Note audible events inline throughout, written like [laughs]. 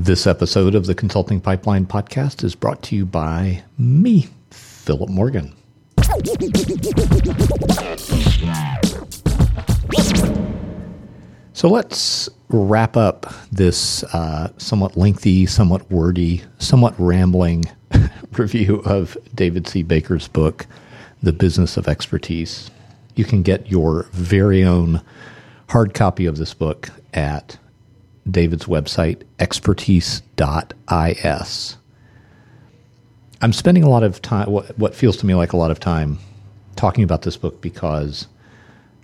This episode of the Consulting Pipeline podcast is brought to you by me, Philip Morgan. So let's wrap up this uh, somewhat lengthy, somewhat wordy, somewhat rambling [laughs] review of David C. Baker's book, The Business of Expertise. You can get your very own hard copy of this book at David's website, expertise.is. I'm spending a lot of time, what, what feels to me like a lot of time, talking about this book because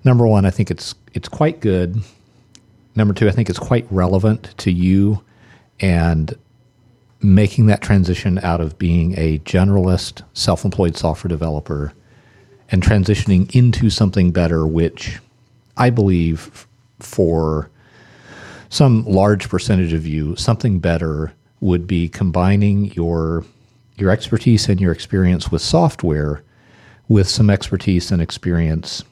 number one, I think it's it's quite good. Number two, I think it's quite relevant to you and making that transition out of being a generalist, self employed software developer and transitioning into something better, which I believe for some large percentage of you, something better would be combining your your expertise and your experience with software with some expertise and experience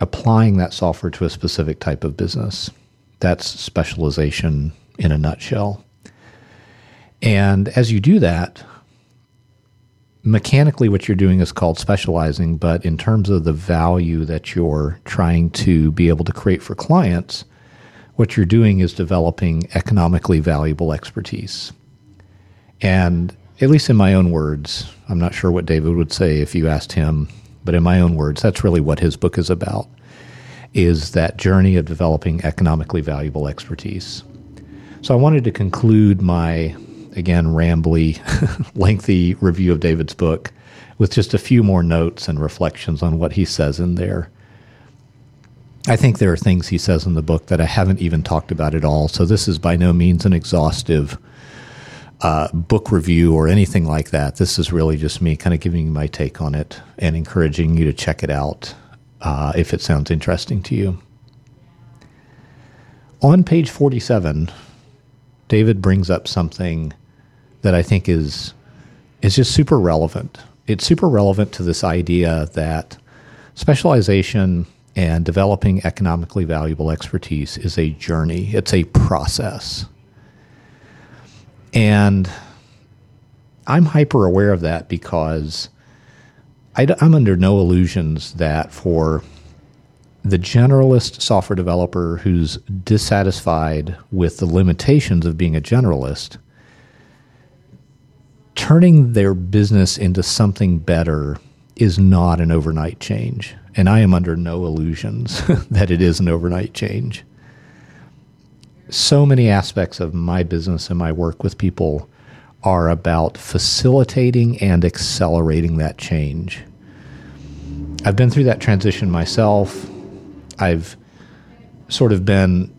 applying that software to a specific type of business. That's specialization in a nutshell. And as you do that, mechanically what you're doing is called specializing, but in terms of the value that you're trying to be able to create for clients, what you're doing is developing economically valuable expertise. And at least in my own words, I'm not sure what David would say if you asked him, but in my own words, that's really what his book is about is that journey of developing economically valuable expertise. So I wanted to conclude my, again, rambly, [laughs] lengthy review of David's book with just a few more notes and reflections on what he says in there. I think there are things he says in the book that I haven't even talked about at all. So this is by no means an exhaustive uh, book review or anything like that. This is really just me kind of giving you my take on it and encouraging you to check it out uh, if it sounds interesting to you. On page 47, David brings up something that I think is is just super relevant. It's super relevant to this idea that specialization and developing economically valuable expertise is a journey. It's a process. And I'm hyper aware of that because I, am under no illusions that for the generalist software developer who's dissatisfied with the limitations of being a generalist, turning their business into something better is not an overnight change. And I am under no illusions [laughs] that it is an overnight change. So many aspects of my business and my work with people are about facilitating and accelerating that change. I've been through that transition myself. I've sort of been,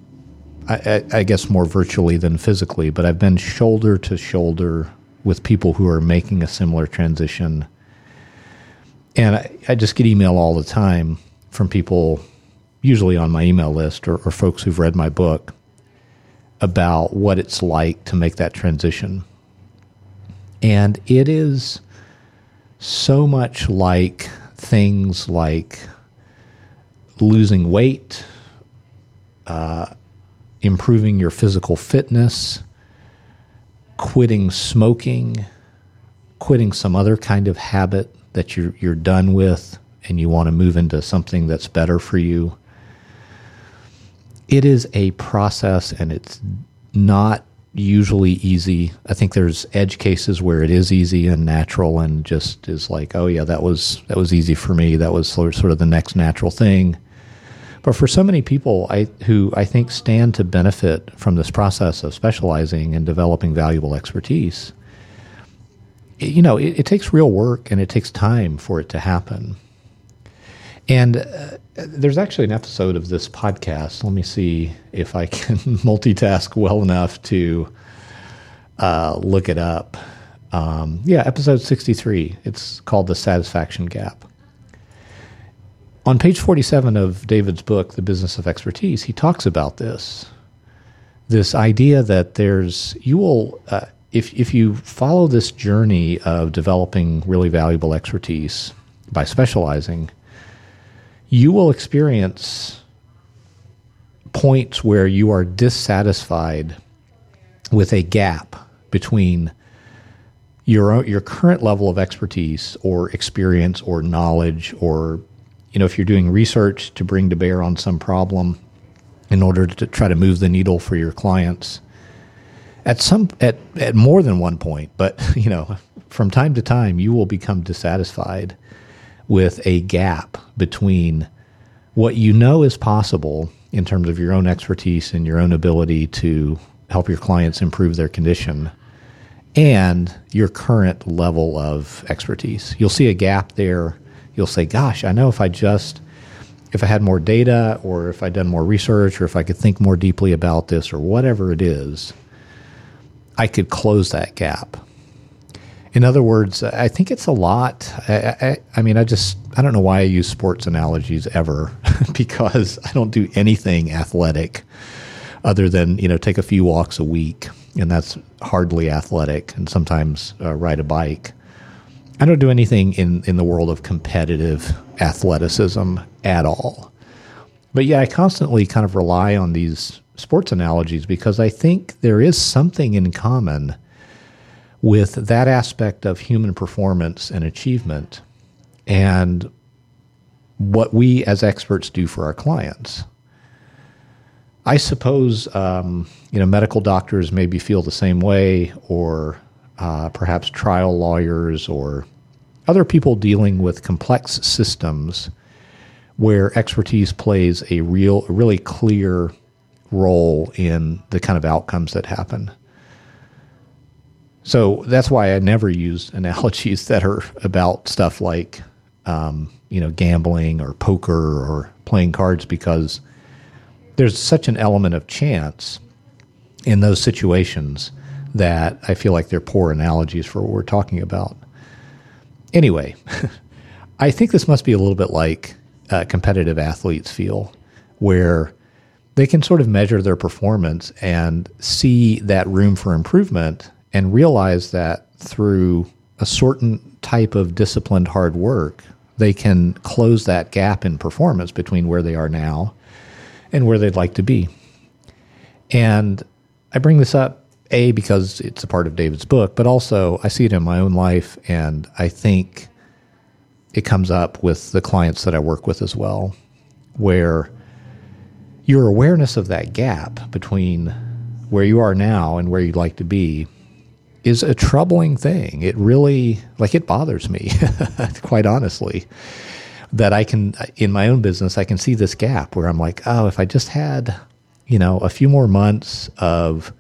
I, I, guess, more virtually than physically, but I've been shoulder to shoulder with people who are making a similar transition. And I, I just get email all the time from people, usually on my email list or, or folks who've read my book, about what it's like to make that transition. And it is so much like things like losing weight, uh, improving your physical fitness, quitting smoking, quitting some other kind of habit that you're, you're done with and you want to move into something that's better for you. It is a process and it's not usually easy. I think there's edge cases where it is easy and natural and just is like, oh yeah, that was that was easy for me. That was sort of the next natural thing. But for so many people I, who I think stand to benefit from this process of specializing and developing valuable expertise, you know, it, it, takes real work and it takes time for it to happen. And uh, there's actually an episode of this podcast. Let me see if I can [laughs] multitask well enough to uh, look it up. Um, yeah, episode 63. It's called The Satisfaction Gap. On page 47 of David's book, The Business of Expertise, he talks about this. This idea that there's, you will, uh, if, if you follow this journey of developing really valuable expertise by specializing, you will experience points where you are dissatisfied with a gap between your your current level of expertise or experience or knowledge or you know if you're doing research to bring to bear on some problem in order to try to move the needle for your clients at some at at more than one point but [laughs] you know from time to time you will become dissatisfied with a gap between what you know is possible in terms of your own expertise and your own ability to help your clients improve their condition and your current level of expertise. You'll see a gap there. You'll say, gosh, I know if I just, if I had more data or if I'd done more research or if I could think more deeply about this or whatever it is, I could close that gap. In other words, I think it's a lot. I, I, I mean, I just, I don't know why I use sports analogies ever [laughs] because I don't do anything athletic other than, you know, take a few walks a week and that's hardly athletic, and sometimes uh, ride a bike. I don't do anything in, in the world of competitive athleticism at all. But yeah, I constantly kind of rely on these sports analogies because I think there is something in common with that aspect of human performance and achievement and what we as experts do for our clients. I suppose um, you know medical doctors maybe feel the same way, or uh, perhaps trial lawyers or other people dealing with complex systems where expertise plays a real, really clear role in the kind of outcomes that happen. So that's why I never use [laughs] analogies that are about stuff like, um, you know, gambling or poker or playing cards because there's such an element of chance in those situations that I feel like they're poor analogies for what we're talking about. Anyway, [laughs] I think this must be a little bit like uh, competitive athletes feel, where they can sort of measure their performance and see that room for improvement and realize that through a certain type of disciplined hard work, they can close that gap in performance between where they are now and where they'd like to be. And I bring this up, A, because it's a part of David's book, but also I see it in my own life, and I think it comes up with the clients that I work with as well, where your awareness of that gap between where you are now and where you'd like to be is a troubling thing. It really, like, it bothers me, [laughs] quite honestly that I can, in my own business, I can see this gap where I'm like, oh, if I just had, you know, a few more months of,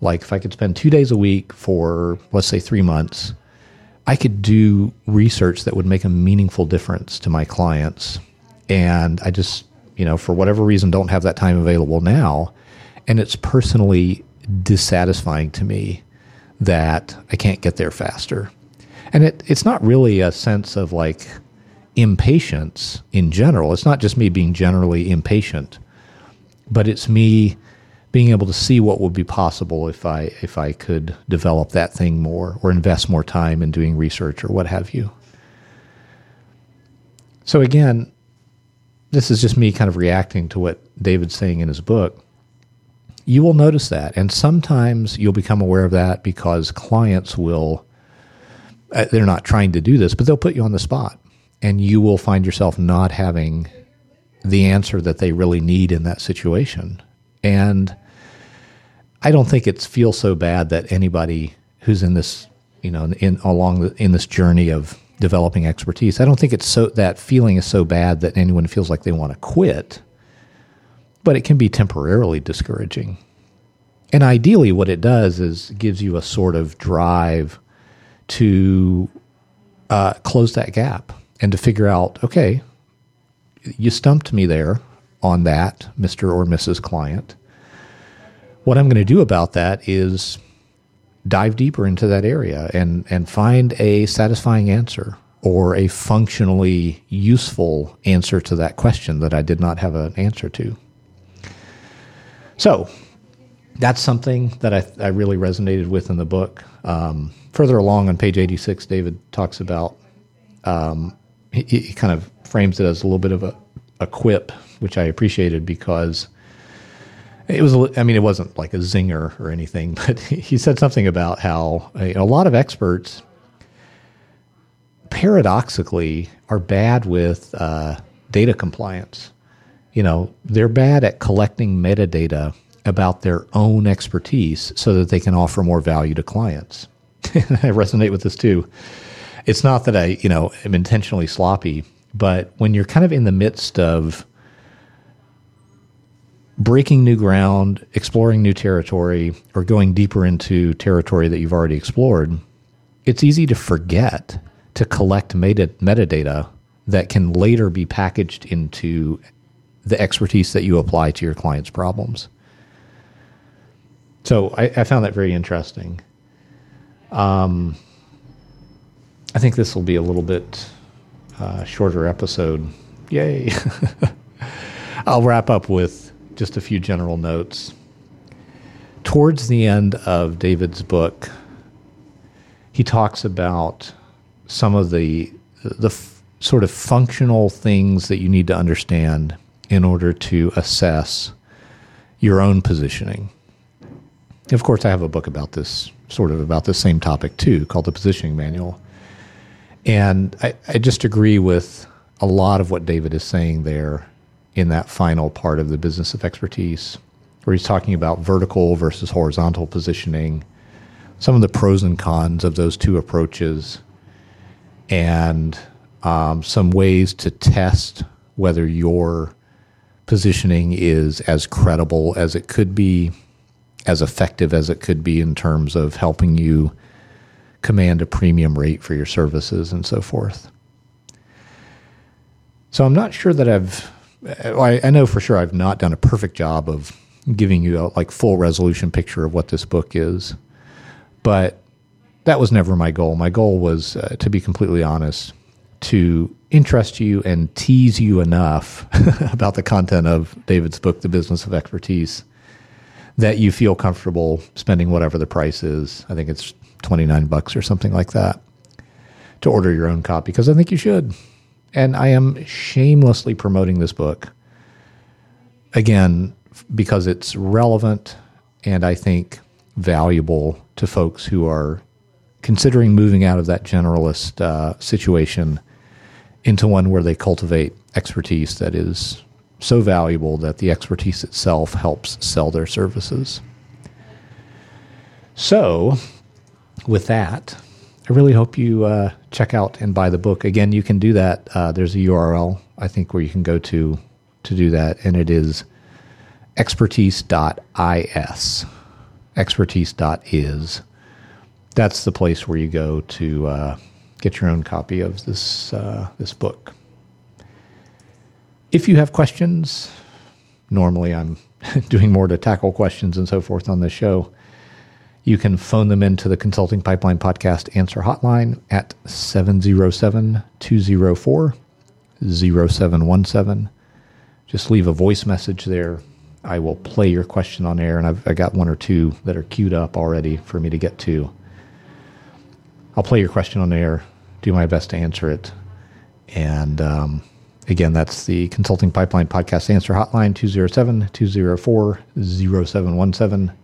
like, if I could spend two days a week for, let's say, three months, I could do research that would make a meaningful difference to my clients. And I just, you know, for whatever reason, don't have that time available now. And it's personally dissatisfying to me that I can't get there faster. And it, it's not really a sense of like, impatience in general. It's not just me being generally impatient, but it's me being able to see what would be possible if I if I could develop that thing more or invest more time in doing research or what have you. So again, this is just me kind of reacting to what David's saying in his book. You will notice that, and sometimes you'll become aware of that because clients will. Uh, they're not trying to do this, but they'll put you on the spot and you will find yourself not having the answer that they really need in that situation. And I don't think it feels so bad that anybody who's in this, you know, in along the, in this journey of developing expertise, I don't think it's so that feeling is so bad that anyone feels like they want to quit. But it can be temporarily discouraging. And ideally, what it does is gives you a sort of drive to uh, close that gap and to figure out, okay, you stumped me there on that, Mr. or Mrs. Client. What I'm going to do about that is dive deeper into that area and, and find a satisfying answer or a functionally useful answer to that question that I did not have an answer to. So that's something that I, I really resonated with in the book. Um, further along on page 86, David talks about um, he, he kind of frames it as a little bit of a, a quip, which I appreciated because It was, I mean, it wasn't like a zinger or anything, [laughs] but he said something about how a, a lot of experts paradoxically are bad with uh, data compliance. You know, they're bad at collecting metadata about their own expertise so that they can offer more value to clients. [laughs] I resonate with this too. It's not that I, you know, am intentionally sloppy, but when you're kind of in the midst of breaking new ground, exploring new territory, or going deeper into territory that you've already explored, it's easy to forget to collect meta- metadata that can later be packaged into the expertise that you apply to your client's problems. So I, I found that very interesting. Um, I think this will be a little bit uh, shorter episode. Yay! [laughs] I'll wrap up with just a few general notes. Towards the end of David's book, he talks about some of the the f- sort of functional things that you need to understand in order to assess your own positioning. Of course, I have a book about this, sort of about the same topic too, called the Positioning Manual. And I, I just agree with a lot of what David is saying there in that final part of the business of expertise, where he's talking about vertical versus horizontal positioning, some of the pros and cons of those two approaches, and um, some ways to test whether your positioning is as credible as it could be, as effective as it could be in terms of helping you command a premium rate for your services and so forth. So I'm not sure that I've, I, I know for sure I've not done a perfect job of giving you a like full resolution picture of what this book is, but that was never my goal. My goal was, uh, to be completely honest, to interest you and tease you enough [laughs] about the content of David's book, The Business of Expertise, that you feel comfortable spending whatever the price is. I think it's 29 bucks or something like that to order your own copy because I think you should. And I am shamelessly promoting this book again because it's relevant and I think valuable to folks who are considering moving out of that generalist uh, situation into one where they cultivate expertise that is so valuable that the expertise itself helps sell their services. So, with that, I really hope you uh, check out and buy the book. Again, you can do that. Uh, there's a URL, I think, where you can go to to do that, and it is expertise.is. Expertise.is. That's the place where you go to uh, get your own copy of this uh, this book. If you have questions, normally I'm [laughs] doing more to tackle questions and so forth on this show. You can phone them into the Consulting Pipeline Podcast answer hotline at 707 204 0717. Just leave a voice message there. I will play your question on air, and I've I got one or two that are queued up already for me to get to. I'll play your question on air, do my best to answer it. And um, again, that's the Consulting Pipeline Podcast Answer Hotline 207 204 0717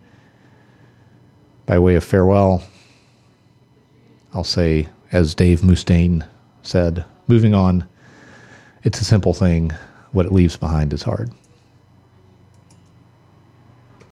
by way of farewell, I'll say, as Dave Mustaine said, moving on, it's a simple thing. What it leaves behind is hard.